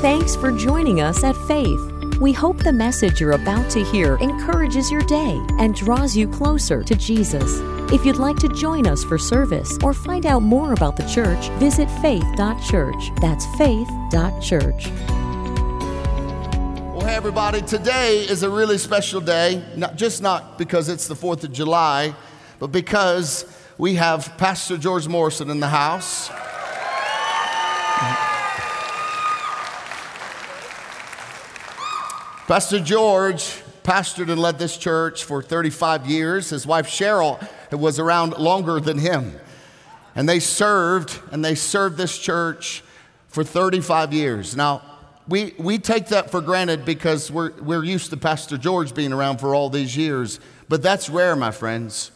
Thanks for joining us at Faith. We hope the message you're about to hear encourages your day and draws you closer to Jesus. If you'd like to join us for service or find out more about the church, visit faith.church. That's faith.church. Well, hey, everybody, today is a really special day, not, just not because it's the 4th of July, but because we have Pastor George Morrison in the house. Pastor George pastored and led this church for 35 years. His wife Cheryl was around longer than him. And they served, and they served this church for 35 years. Now, we, we take that for granted because we're, we're used to Pastor George being around for all these years, but that's rare, my friends.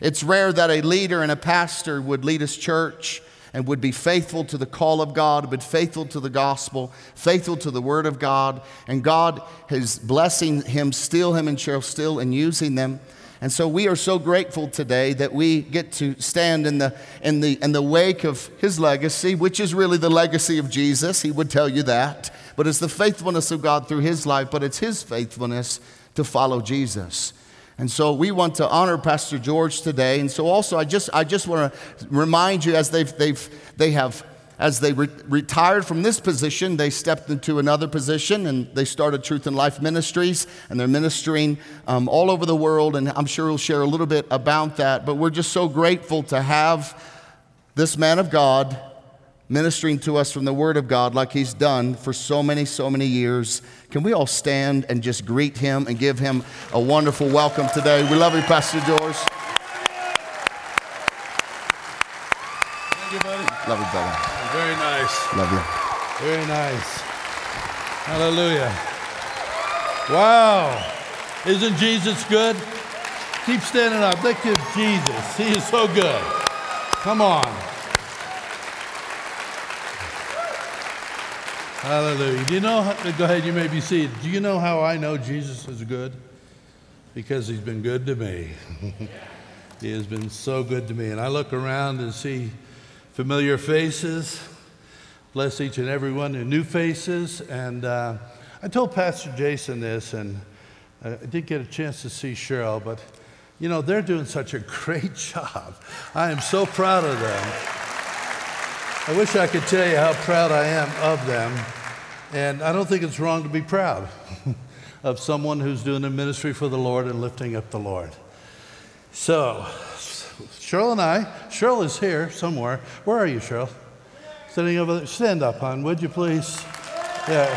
It's rare that a leader and a pastor would lead his church and would be faithful to the call of God, but faithful to the gospel, faithful to the word of God, and God is blessing him, still him and Cheryl still, and using them. And so we are so grateful today that we get to stand in the, in, the, in the wake of his legacy, which is really the legacy of Jesus. He would tell you that. But it's the faithfulness of God through his life, but it's his faithfulness to follow Jesus. And so we want to honor Pastor George today. And so also I just, I just want to remind you as they've, they've, they have as they re- retired from this position, they stepped into another position and they started Truth and Life Ministries, and they're ministering um, all over the world. And I'm sure we'll share a little bit about that. But we're just so grateful to have this man of God ministering to us from the Word of God like he's done for so many, so many years. Can we all stand and just greet him and give him a wonderful welcome today? We love you, Pastor George. Thank you, buddy. Love you, brother. Very nice. Love you. Very nice. Hallelujah. Wow. Isn't Jesus good? Keep standing up. Thank you, Jesus. He is so good. Come on. Hallelujah. Do you know, go ahead, you may be seated. Do you know how I know Jesus is good? Because he's been good to me. he has been so good to me. And I look around and see familiar faces. Bless each and every one, and new faces. And uh, I told Pastor Jason this, and I did get a chance to see Cheryl, but you know, they're doing such a great job. I am so proud of them. I wish I could tell you how proud I am of them. And I don't think it's wrong to be proud of someone who's doing a ministry for the Lord and lifting up the Lord. So, Cheryl and I, Cheryl is here somewhere. Where are you, Cheryl? Sitting over there. Stand up, hon, would you please? Yeah.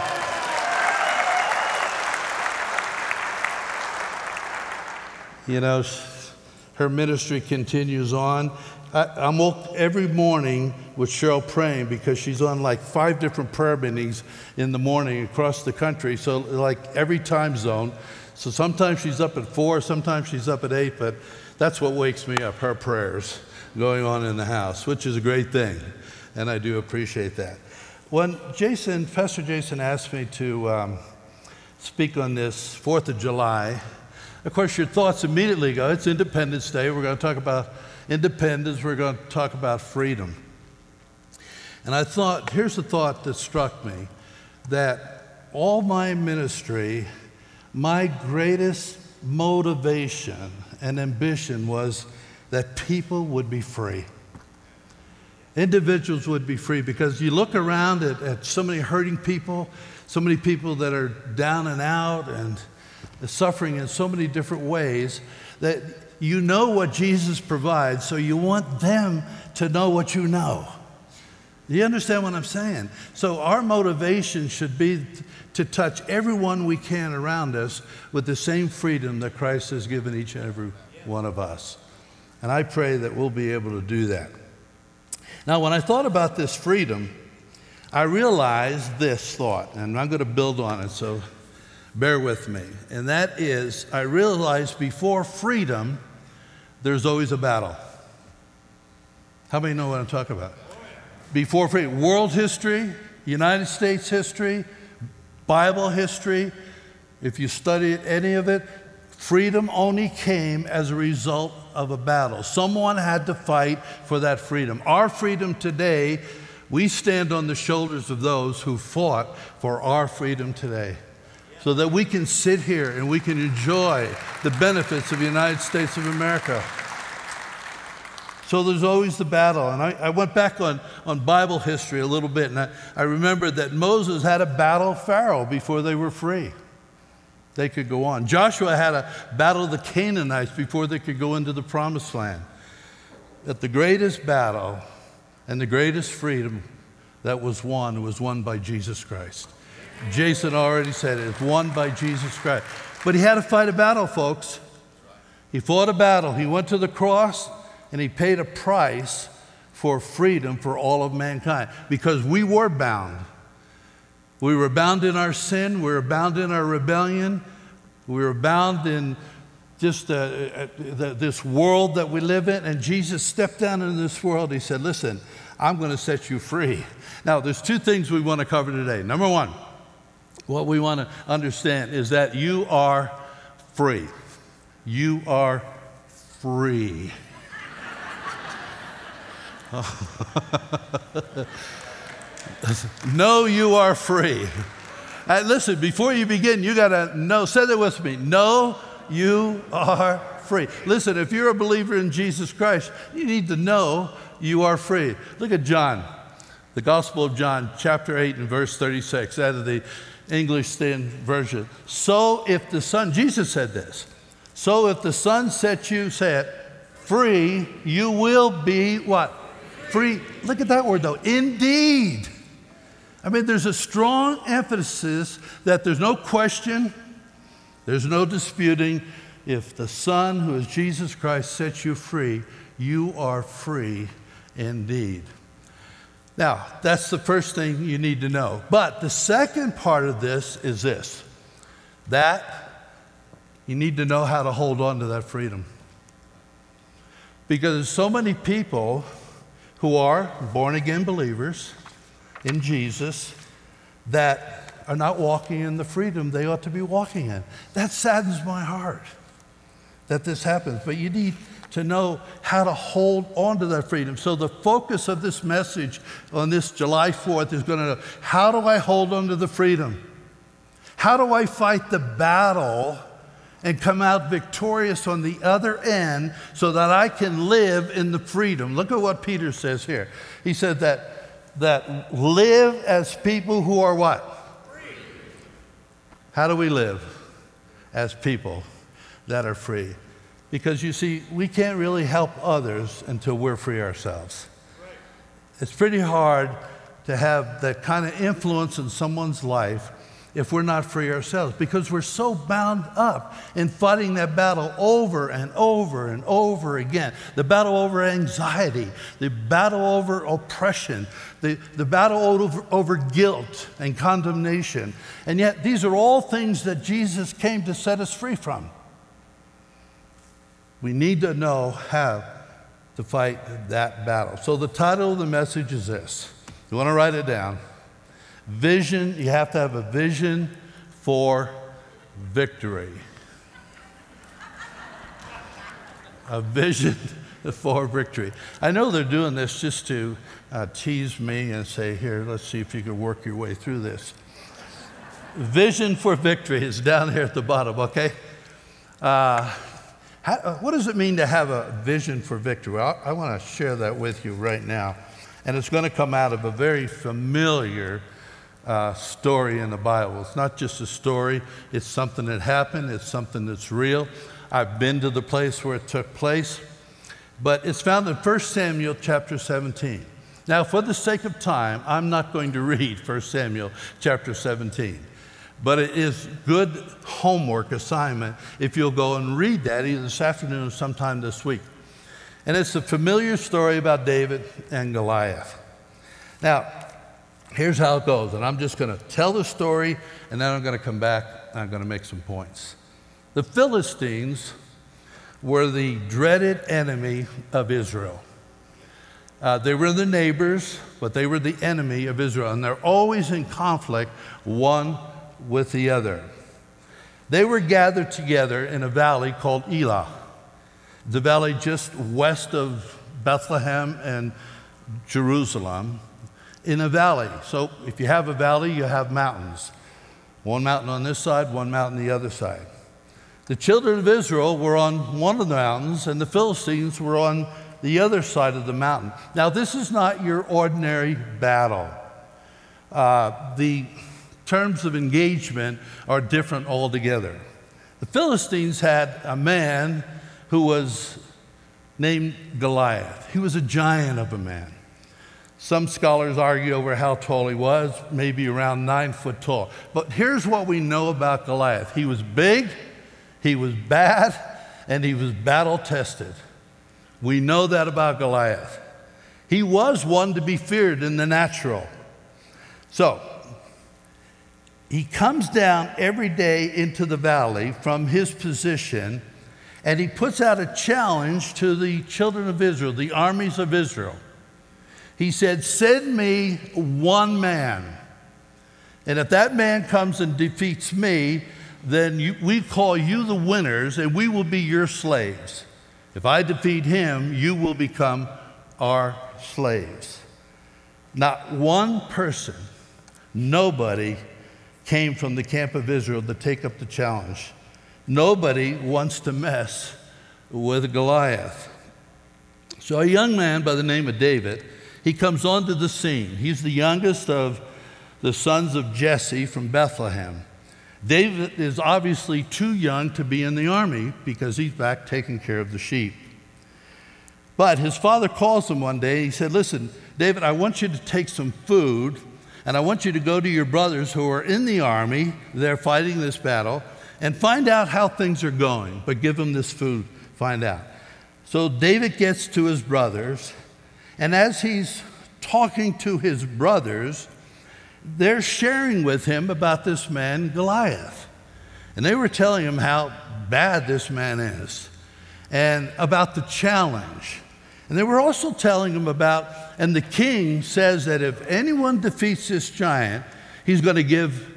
You know, her ministry continues on. I, am up every morning with Cheryl praying because she's on like five different prayer meetings in the morning across the country, so like every time zone. So sometimes she's up at four, sometimes she's up at eight, but that's what wakes me up, her prayers going on in the house, which is a great thing, and I do appreciate that. When Jason, Pastor Jason asked me to um, speak on this 4th of July, of course, your thoughts immediately go, it's Independence Day. We're going to talk about independence, we're going to talk about freedom. And I thought, here's the thought that struck me that all my ministry, my greatest motivation and ambition was that people would be free. Individuals would be free because you look around at, at so many hurting people, so many people that are down and out and suffering in so many different ways that you know what Jesus provides, so you want them to know what you know. You understand what I'm saying? So, our motivation should be to touch everyone we can around us with the same freedom that Christ has given each and every one of us. And I pray that we'll be able to do that. Now, when I thought about this freedom, I realized this thought, and I'm going to build on it, so bear with me. And that is, I realized before freedom, there's always a battle. How many know what I'm talking about? Before freedom, world history, United States history, Bible history, if you study any of it, freedom only came as a result of a battle. Someone had to fight for that freedom. Our freedom today we stand on the shoulders of those who fought for our freedom today so that we can sit here and we can enjoy the benefits of the United States of America. So there's always the battle. And I, I, went back on, on Bible history a little bit, and I, I remembered that Moses had a battle Pharaoh before they were free. They could go on. Joshua had a battle the Canaanites before they could go into the promised land. That the greatest battle and the greatest freedom that was won was won by Jesus Christ. Jason already said it, it's won by Jesus Christ. But he had to fight a battle, folks. He fought a battle. He went to the cross and he paid a price for freedom for all of mankind because we were bound. We were bound in our sin, we were bound in our rebellion, we were bound in just uh, uh, this world that we live in. And Jesus stepped down into this world. He said, Listen, I'm going to set you free. Now, there's two things we want to cover today. Number one, what we want to understand is that you are free. You are free. no, you are free. Uh, listen, before you begin, you got to know, say that with me. No, you are free. Listen, if you're a believer in Jesus Christ, you need to know you are free. Look at John, the Gospel of John, chapter 8 and verse 36, out of the English Standard Version. So if the Son, Jesus said this, so if the Son sets you, set free, you will be what? Free. Look at that word though, indeed. I mean, there's a strong emphasis that there's no question, there's no disputing. If the Son, who is Jesus Christ, sets you free, you are free indeed. Now, that's the first thing you need to know. But the second part of this is this that you need to know how to hold on to that freedom. Because there's so many people who are born again believers in Jesus that are not walking in the freedom they ought to be walking in. That saddens my heart that this happens. But you need to know how to hold on to that freedom. So, the focus of this message on this July 4th is going to how do I hold on to the freedom? How do I fight the battle and come out victorious on the other end so that I can live in the freedom? Look at what Peter says here. He said that, that live as people who are what? Free. How do we live as people that are free? Because you see, we can't really help others until we're free ourselves. It's pretty hard to have that kind of influence in someone's life if we're not free ourselves because we're so bound up in fighting that battle over and over and over again. The battle over anxiety, the battle over oppression, the, the battle over, over guilt and condemnation. And yet, these are all things that Jesus came to set us free from. We need to know how to fight that battle. So, the title of the message is this. You want to write it down? Vision, you have to have a vision for victory. a vision for victory. I know they're doing this just to uh, tease me and say, here, let's see if you can work your way through this. Vision for victory is down here at the bottom, okay? Uh, how, uh, what does it mean to have a vision for victory? I, I want to share that with you right now. And it's going to come out of a very familiar uh, story in the Bible. It's not just a story, it's something that happened, it's something that's real. I've been to the place where it took place, but it's found in 1 Samuel chapter 17. Now, for the sake of time, I'm not going to read 1 Samuel chapter 17. But it is good homework assignment if you'll go and read that either this afternoon or sometime this week. And it's a familiar story about David and Goliath. Now, here's how it goes, and I'm just going to tell the story, and then I'm going to come back and I'm going to make some points. The Philistines were the dreaded enemy of Israel. Uh, they were the neighbors, but they were the enemy of Israel, and they're always in conflict one with the other. They were gathered together in a valley called Elah, the valley just west of Bethlehem and Jerusalem. in a valley. So if you have a valley, you have mountains. One mountain on this side, one mountain the other side. The children of Israel were on one of the mountains, and the Philistines were on the other side of the mountain. Now, this is not your ordinary battle. Uh, the terms of engagement are different altogether. The Philistines had a man who was named Goliath. He was a giant of a man. Some scholars argue over how tall he was, maybe around nine foot tall. But here's what we know about Goliath he was big, he was bad, and he was battle tested. We know that about Goliath. He was one to be feared in the natural. So, he comes down every day into the valley from his position and he puts out a challenge to the children of Israel, the armies of Israel. He said, Send me one man. And if that man comes and defeats me, then you, we call you the winners and we will be your slaves. If I defeat him, you will become our slaves. Not one person, nobody came from the camp of Israel to take up the challenge. Nobody wants to mess with Goliath. So, a young man by the name of David, he comes onto the scene. He's the youngest of the sons of Jesse from Bethlehem. David is obviously too young to be in the army because he's back taking care of the sheep. But his father calls him one day. He said, Listen, David, I want you to take some food and I want you to go to your brothers who are in the army, they're fighting this battle, and find out how things are going. But give them this food, find out. So David gets to his brothers, and as he's talking to his brothers, they're sharing with him about this man, Goliath. And they were telling him how bad this man is and about the challenge. And they were also telling him about, and the king says that if anyone defeats this giant, he's going to give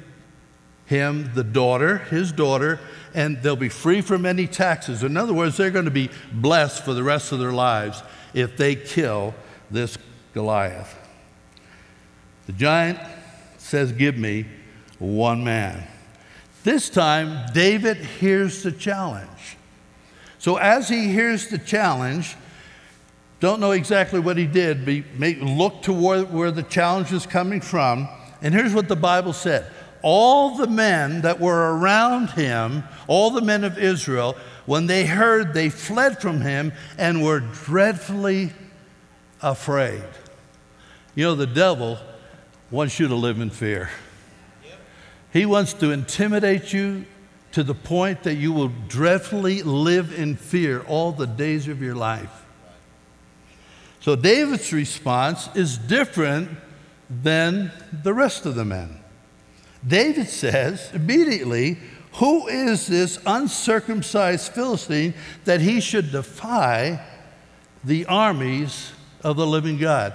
him the daughter, his daughter, and they'll be free from any taxes. In other words, they're going to be blessed for the rest of their lives if they kill this Goliath. The giant says, Give me one man. This time, David hears the challenge. So, as he hears the challenge, don't know exactly what he did, but look toward where the challenge is coming from. And here's what the Bible said All the men that were around him, all the men of Israel, when they heard, they fled from him and were dreadfully afraid. You know, the devil wants you to live in fear. He wants to intimidate you to the point that you will dreadfully live in fear all the days of your life. So David's response is different than the rest of the men. David says immediately, Who is this uncircumcised Philistine that he should defy the armies of the living God?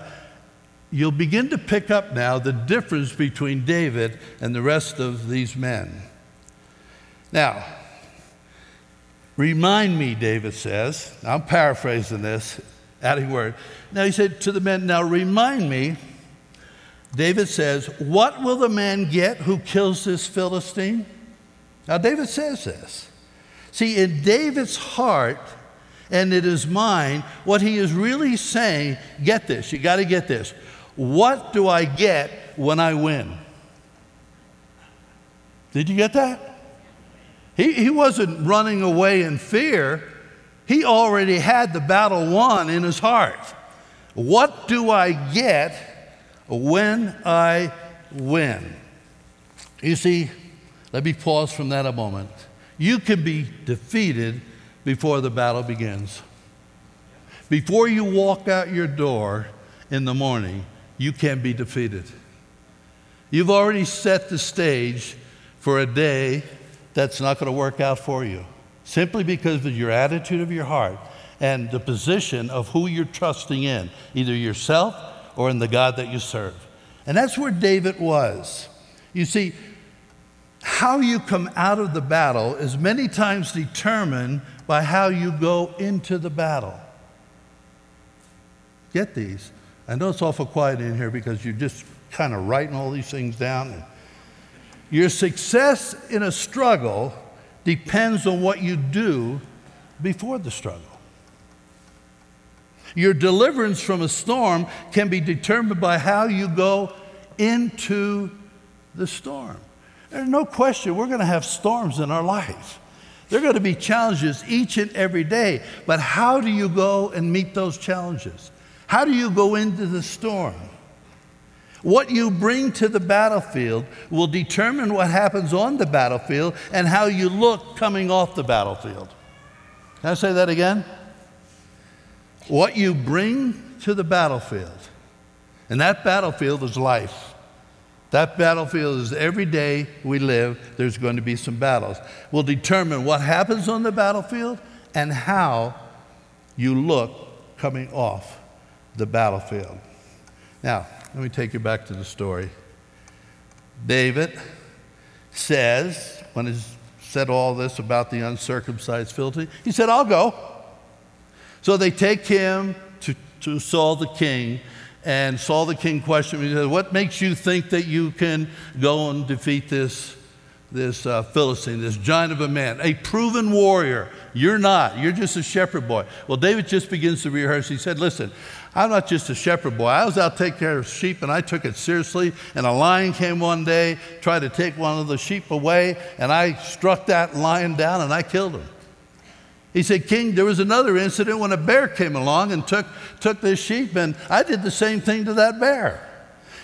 you'll begin to pick up now the difference between David and the rest of these men. Now, remind me, David says, I'm paraphrasing this, adding word. Now he said to the men, Now remind me, David says, What will the man get who kills this Philistine? Now, David says this. See, in David's heart and in his mind, what he is really saying, get this, you got to get this. What do I get when I win? Did you get that? He, he wasn't running away in fear. He already had the battle won in his heart. What do I get when I win? You see, let me pause from that a moment. You can be defeated before the battle begins. Before you walk out your door in the morning, you can be defeated. You've already set the stage for a day that's not going to work out for you simply because of your attitude of your heart and the position of who you're trusting in, either yourself or in the God that you serve. And that's where David was. You see, how you come out of the battle is many times determined by how you go into the battle. Get these I know it's awful quiet in here because you're just kind of writing all these things down. Your success in a struggle depends on what you do before the struggle. Your deliverance from a storm can be determined by how you go into the storm. There's no question we're going to have storms in our life. There are going to be challenges each and every day. But how do you go and meet those challenges? How do you go into the storm? What you bring to the battlefield will determine what happens on the battlefield and how you look coming off the battlefield. Can I say that again? What you bring to the battlefield, and that battlefield is life. That battlefield is every day we live, there's going to be some battles. Will determine what happens on the battlefield and how you look coming off the battlefield. Now, let me take you back to the story. David says, when he said all this about the uncircumcised Philistine, he said, I'll go. So they take him to, to Saul the king, and Saul the king questioned him. He said, What makes you think that you can go and defeat this, this uh, Philistine, this giant of a man, a proven warrior? You're not. You're just a shepherd boy. Well, David just begins to rehearse. He said, Listen, I'm not just a shepherd boy. I was out taking care of sheep and I took it seriously. And a lion came one day, tried to take one of the sheep away, and I struck that lion down and I killed him. He said, King, there was another incident when a bear came along and took, took this sheep, and I did the same thing to that bear.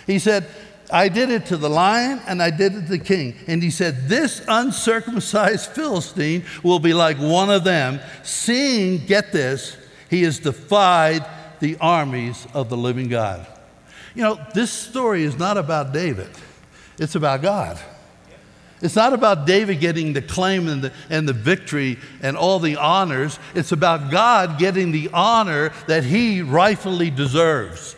He said, I did it to the lion and I did it to the king. And he said, This uncircumcised Philistine will be like one of them, seeing, get this, he has defied the armies of the living God. You know, this story is not about David, it's about God. It's not about David getting the claim and the, and the victory and all the honors. It's about God getting the honor that he rightfully deserves.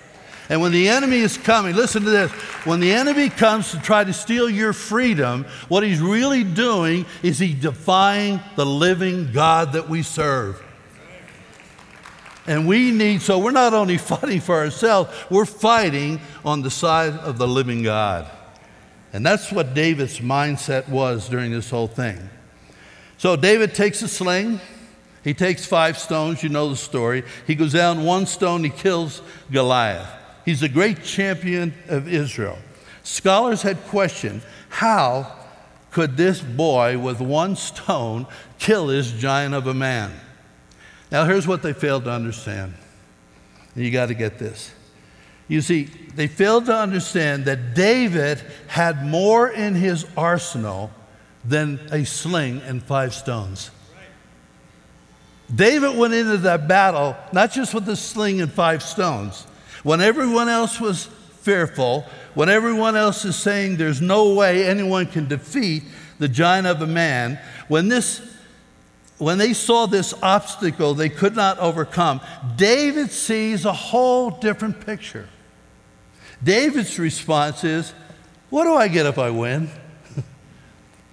And when the enemy is coming, listen to this when the enemy comes to try to steal your freedom, what he's really doing is he defying the living God that we serve. And we need, so we're not only fighting for ourselves, we're fighting on the side of the living God. And that's what David's mindset was during this whole thing. So David takes a sling, he takes five stones, you know the story. He goes down one stone, he kills Goliath. He's a great champion of Israel. Scholars had questioned how could this boy with one stone kill this giant of a man? Now, here's what they failed to understand. You got to get this. You see, they failed to understand that David had more in his arsenal than a sling and five stones. David went into that battle not just with a sling and five stones. When everyone else was fearful, when everyone else is saying there's no way anyone can defeat the giant of a man, when this when they saw this obstacle they could not overcome, David sees a whole different picture. David's response is, What do I get if I win?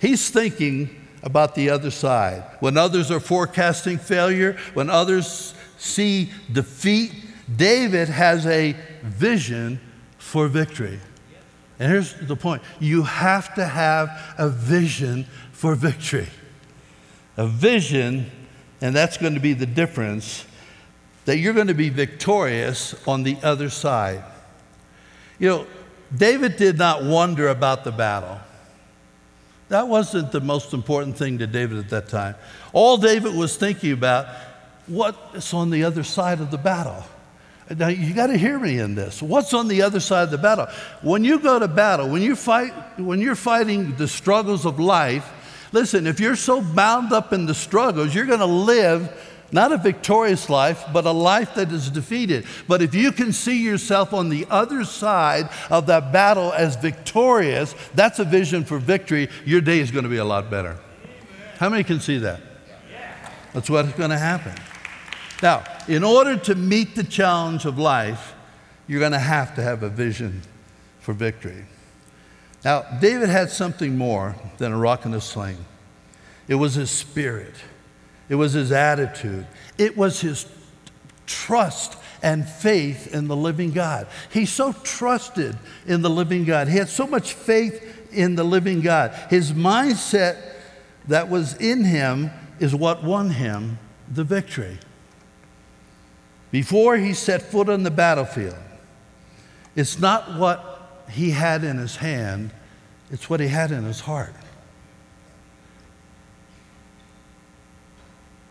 He's thinking about the other side. When others are forecasting failure, when others see defeat, David has a vision for victory. And here's the point you have to have a vision for victory. A vision, and that's going to be the difference, that you're going to be victorious on the other side. You know, David did not wonder about the battle. That wasn't the most important thing to David at that time. All David was thinking about what's on the other side of the battle. Now you got to hear me in this. What's on the other side of the battle? When you go to battle, when you fight, when you're fighting the struggles of life, listen. If you're so bound up in the struggles, you're going to live not a victorious life, but a life that is defeated. But if you can see yourself on the other side of that battle as victorious, that's a vision for victory. Your day is going to be a lot better. How many can see that? That's what's going to happen. Now, in order to meet the challenge of life, you're going to have to have a vision for victory. Now, David had something more than a rock and a sling. It was his spirit. It was his attitude. It was his trust and faith in the living God. He so trusted in the living God. He had so much faith in the living God. His mindset that was in him is what won him the victory. Before he set foot on the battlefield, it's not what he had in his hand, it's what he had in his heart.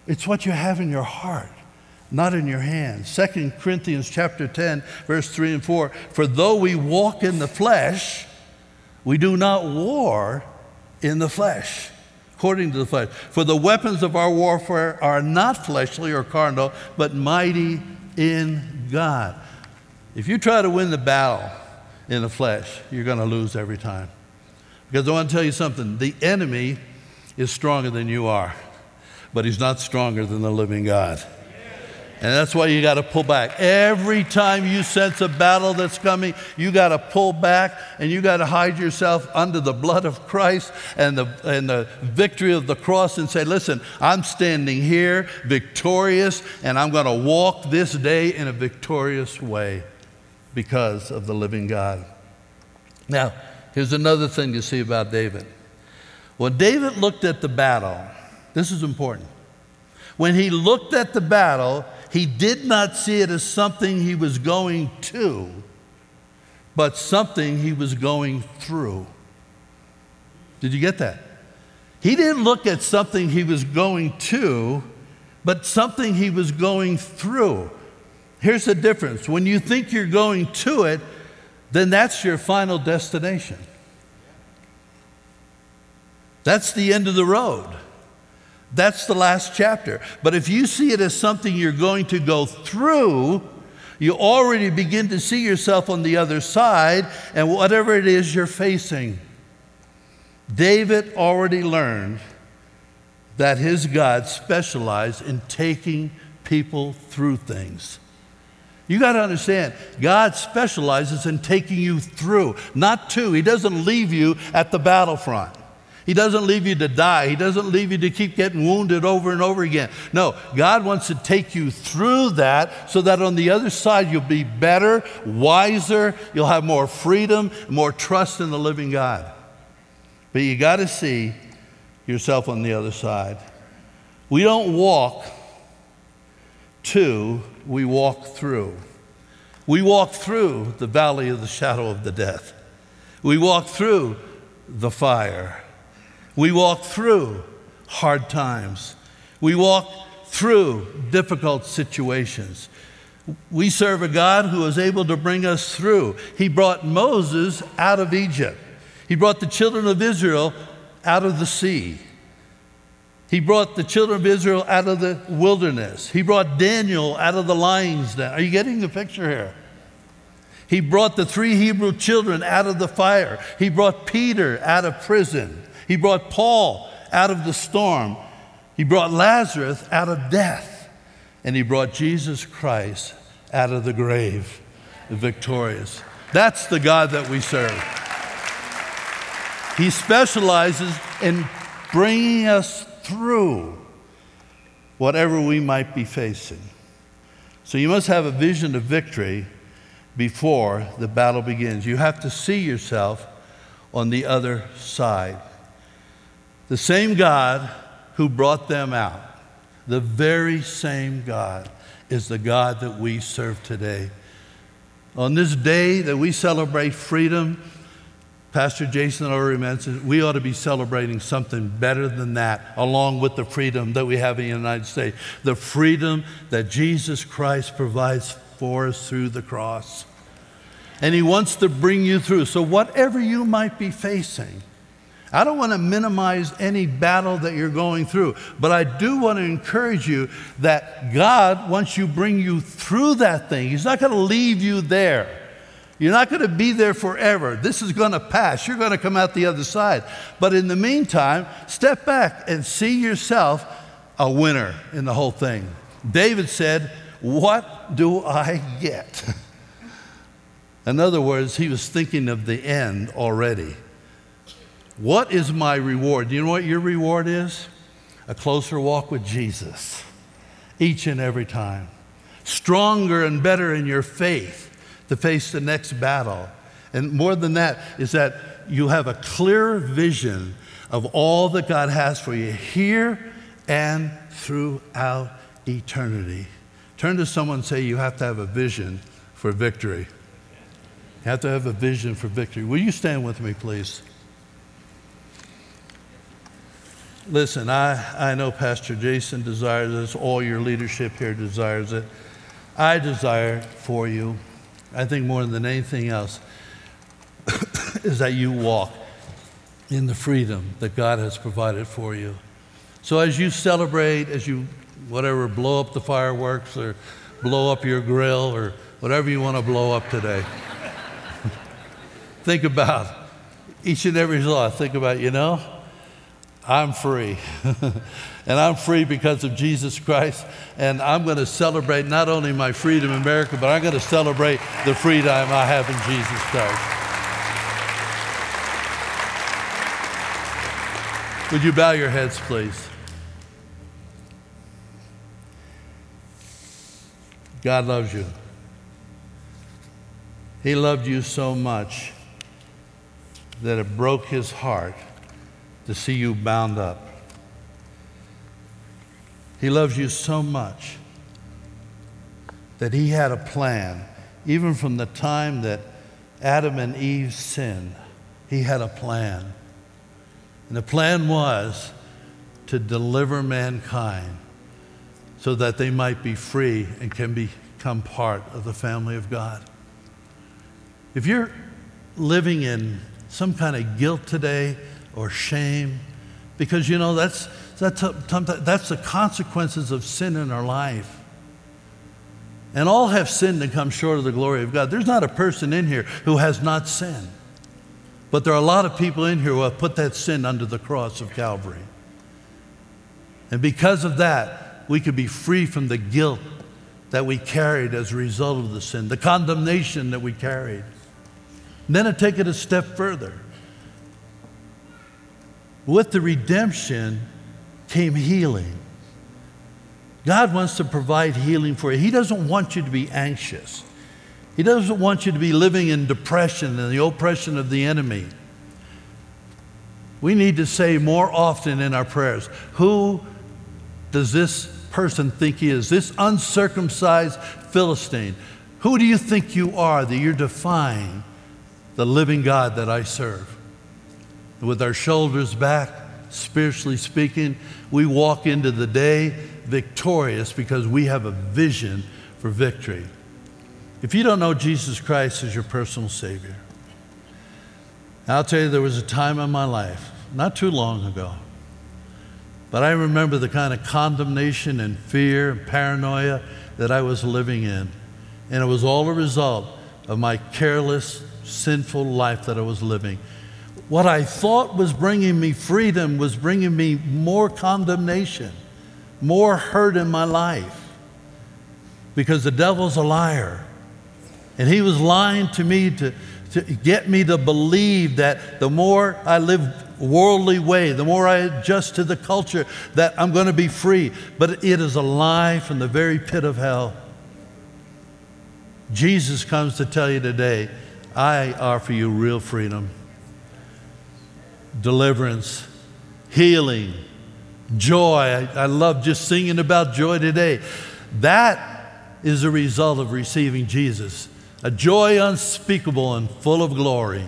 It's what you have in your heart, not in your hands. 2 Corinthians chapter 10, verse 3 and 4. For though we walk in the flesh, we do not war in the flesh, according to the flesh. For the weapons of our warfare are not fleshly or carnal, but mighty in God. If you try to win the battle in the flesh, you're going to lose every time. Because I want to tell you something the enemy is stronger than you are but he's not stronger than the living God. And that's why you got to pull back. Every time you sense a battle that's coming, you got to pull back and you got to hide yourself under the blood of Christ and the, and the victory of the cross and say, Listen, I'm standing here victorious and I'm going to walk this day in a victorious way because of the living God. Now, here's another thing you see about David. When David looked at the battle, this is important. When he looked at the battle, he did not see it as something he was going to, but something he was going through. Did you get that? He didn't look at something he was going to, but something he was going through. Here's the difference when you think you're going to it, then that's your final destination. That's the end of the road. That's the last chapter. But if you see it as something you're going to go through, you already begin to see yourself on the other side and whatever it is you're facing. David already learned that his God specialized in taking people through things. You got to understand, God specializes in taking you through, not to. He doesn't leave you at the battlefront. He doesn't leave you to die. He doesn't leave you to keep getting wounded over and over again. No, God wants to take you through that so that on the other side you'll be better, wiser, you'll have more freedom, more trust in the living God. But you got to see yourself on the other side. We don't walk to, we walk through. We walk through the valley of the shadow of the death. We walk through the fire. We walk through hard times. We walk through difficult situations. We serve a God who is able to bring us through. He brought Moses out of Egypt, He brought the children of Israel out of the sea. He brought the children of Israel out of the wilderness. He brought Daniel out of the lion's den. Are you getting the picture here? He brought the three Hebrew children out of the fire. He brought Peter out of prison. He brought Paul out of the storm. He brought Lazarus out of death. And he brought Jesus Christ out of the grave, victorious. That's the God that we serve. He specializes in bringing us through whatever we might be facing. So you must have a vision of victory before the battle begins. You have to see yourself on the other side. The same God who brought them out, the very same God, is the God that we serve today. On this day that we celebrate freedom, Pastor Jason already mentioned, we ought to be celebrating something better than that, along with the freedom that we have in the United States. The freedom that Jesus Christ provides for us through the cross. And He wants to bring you through. So, whatever you might be facing, I don't want to minimize any battle that you're going through, but I do want to encourage you that God, once you bring you through that thing, He's not going to leave you there. You're not going to be there forever. This is going to pass. You're going to come out the other side. But in the meantime, step back and see yourself a winner in the whole thing. David said, What do I get? in other words, he was thinking of the end already. What is my reward? Do you know what your reward is? A closer walk with Jesus each and every time. stronger and better in your faith to face the next battle. And more than that, is that you have a clear vision of all that God has for you here and throughout eternity. Turn to someone and say, You have to have a vision for victory. You have to have a vision for victory. Will you stand with me, please? Listen, I, I know Pastor Jason desires this, all your leadership here desires it. I desire for you, I think more than anything else, is that you walk in the freedom that God has provided for you. So as you celebrate, as you, whatever, blow up the fireworks or blow up your grill or whatever you want to blow up today, think about each and every thought. Think about, you know, I'm free. and I'm free because of Jesus Christ. And I'm going to celebrate not only my freedom in America, but I'm going to celebrate the freedom I have in Jesus Christ. Would you bow your heads, please? God loves you. He loved you so much that it broke his heart to see you bound up. He loves you so much that he had a plan, even from the time that Adam and Eve sinned, he had a plan. And the plan was to deliver mankind so that they might be free and can become part of the family of God. If you're living in some kind of guilt today or shame, because you know that's, that's, that's the consequences of sin in our life. And all have sinned and come short of the glory of God. There's not a person in here who has not sinned. But there are a lot of people in here who have put that sin under the cross of Calvary. And because of that, we could be free from the guilt that we carried as a result of the sin, the condemnation that we carried. And then to take it a step further. With the redemption came healing. God wants to provide healing for you. He doesn't want you to be anxious. He doesn't want you to be living in depression and the oppression of the enemy. We need to say more often in our prayers, Who does this person think he is? This uncircumcised Philistine. Who do you think you are that you're defying the living God that I serve? With our shoulders back, spiritually speaking, we walk into the day victorious because we have a vision for victory. If you don't know Jesus Christ as your personal Savior, I'll tell you, there was a time in my life, not too long ago, but I remember the kind of condemnation and fear and paranoia that I was living in. And it was all a result of my careless, sinful life that I was living. What I thought was bringing me freedom was bringing me more condemnation, more hurt in my life. Because the devil's a liar. And he was lying to me to, to get me to believe that the more I live worldly way, the more I adjust to the culture, that I'm going to be free. But it is a lie from the very pit of hell. Jesus comes to tell you today, I offer you real freedom, deliverance, healing, joy. I, I love just singing about joy today. That is a result of receiving Jesus a joy unspeakable and full of glory.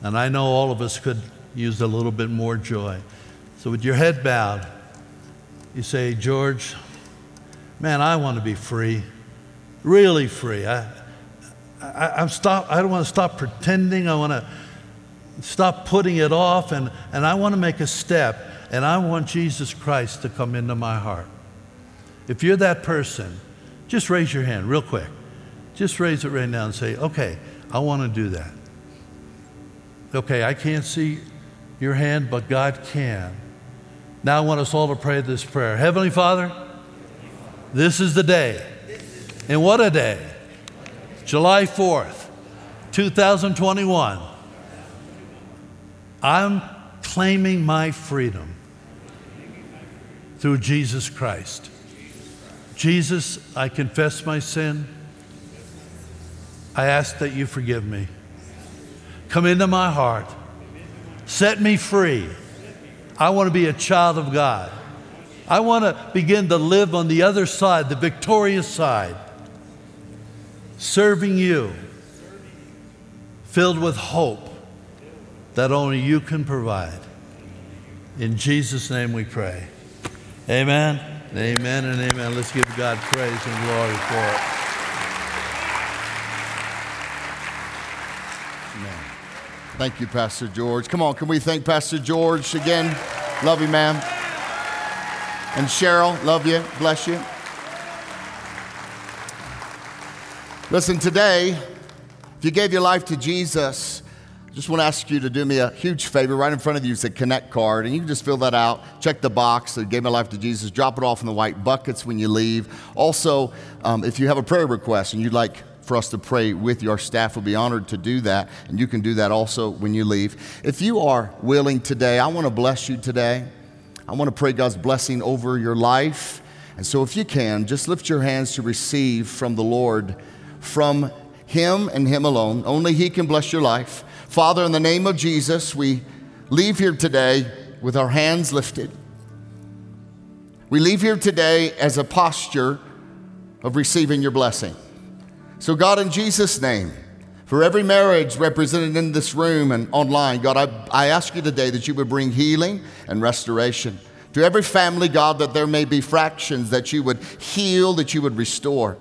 And I know all of us could use a little bit more joy. So, with your head bowed, you say, George, man, I want to be free, really free. I, I, am stop, I don't want to stop pretending. I want to stop putting it off, and, and I want to make a step, and I want Jesus Christ to come into my heart. If you're that person, just raise your hand real quick. Just raise it right now and say, okay, I want to do that. Okay, I can't see your hand, but God can. Now I want us all to pray this prayer. Heavenly Father, this is the day. And what a day. July 4th, 2021. I'm claiming my freedom through Jesus Christ. Jesus, I confess my sin. I ask that you forgive me. Come into my heart. Set me free. I want to be a child of God. I want to begin to live on the other side, the victorious side, serving you, filled with hope that only you can provide. In Jesus' name we pray. Amen. Amen and amen. Let's give God praise and glory for it. Amen. Thank you, Pastor George. Come on, can we thank Pastor George again? Love you, ma'am. And Cheryl, love you. Bless you. Listen, today, if you gave your life to Jesus, just want to ask you to do me a huge favor. Right in front of you is a Connect card, and you can just fill that out. Check the box that gave my life to Jesus. Drop it off in the white buckets when you leave. Also, um, if you have a prayer request and you'd like for us to pray with you, our staff will be honored to do that, and you can do that also when you leave. If you are willing today, I want to bless you today. I want to pray God's blessing over your life. And so, if you can, just lift your hands to receive from the Lord, from Him and Him alone. Only He can bless your life. Father, in the name of Jesus, we leave here today with our hands lifted. We leave here today as a posture of receiving your blessing. So, God, in Jesus' name, for every marriage represented in this room and online, God, I, I ask you today that you would bring healing and restoration. To every family, God, that there may be fractions, that you would heal, that you would restore.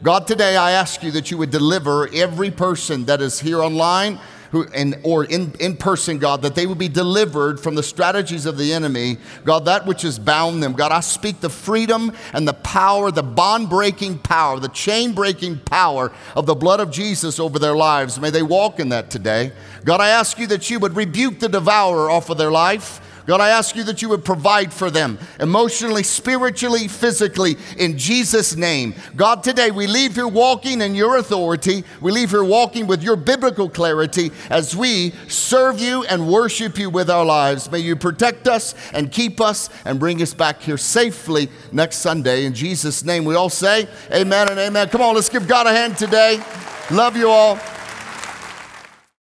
God, today I ask you that you would deliver every person that is here online who, and, or in, in person, God, that they would be delivered from the strategies of the enemy, God, that which has bound them. God, I speak the freedom and the power, the bond breaking power, the chain breaking power of the blood of Jesus over their lives. May they walk in that today. God, I ask you that you would rebuke the devourer off of their life. God, I ask you that you would provide for them emotionally, spiritually, physically, in Jesus' name. God, today we leave here walking in your authority. We leave here walking with your biblical clarity as we serve you and worship you with our lives. May you protect us and keep us and bring us back here safely next Sunday. In Jesus' name, we all say amen and amen. Come on, let's give God a hand today. Love you all.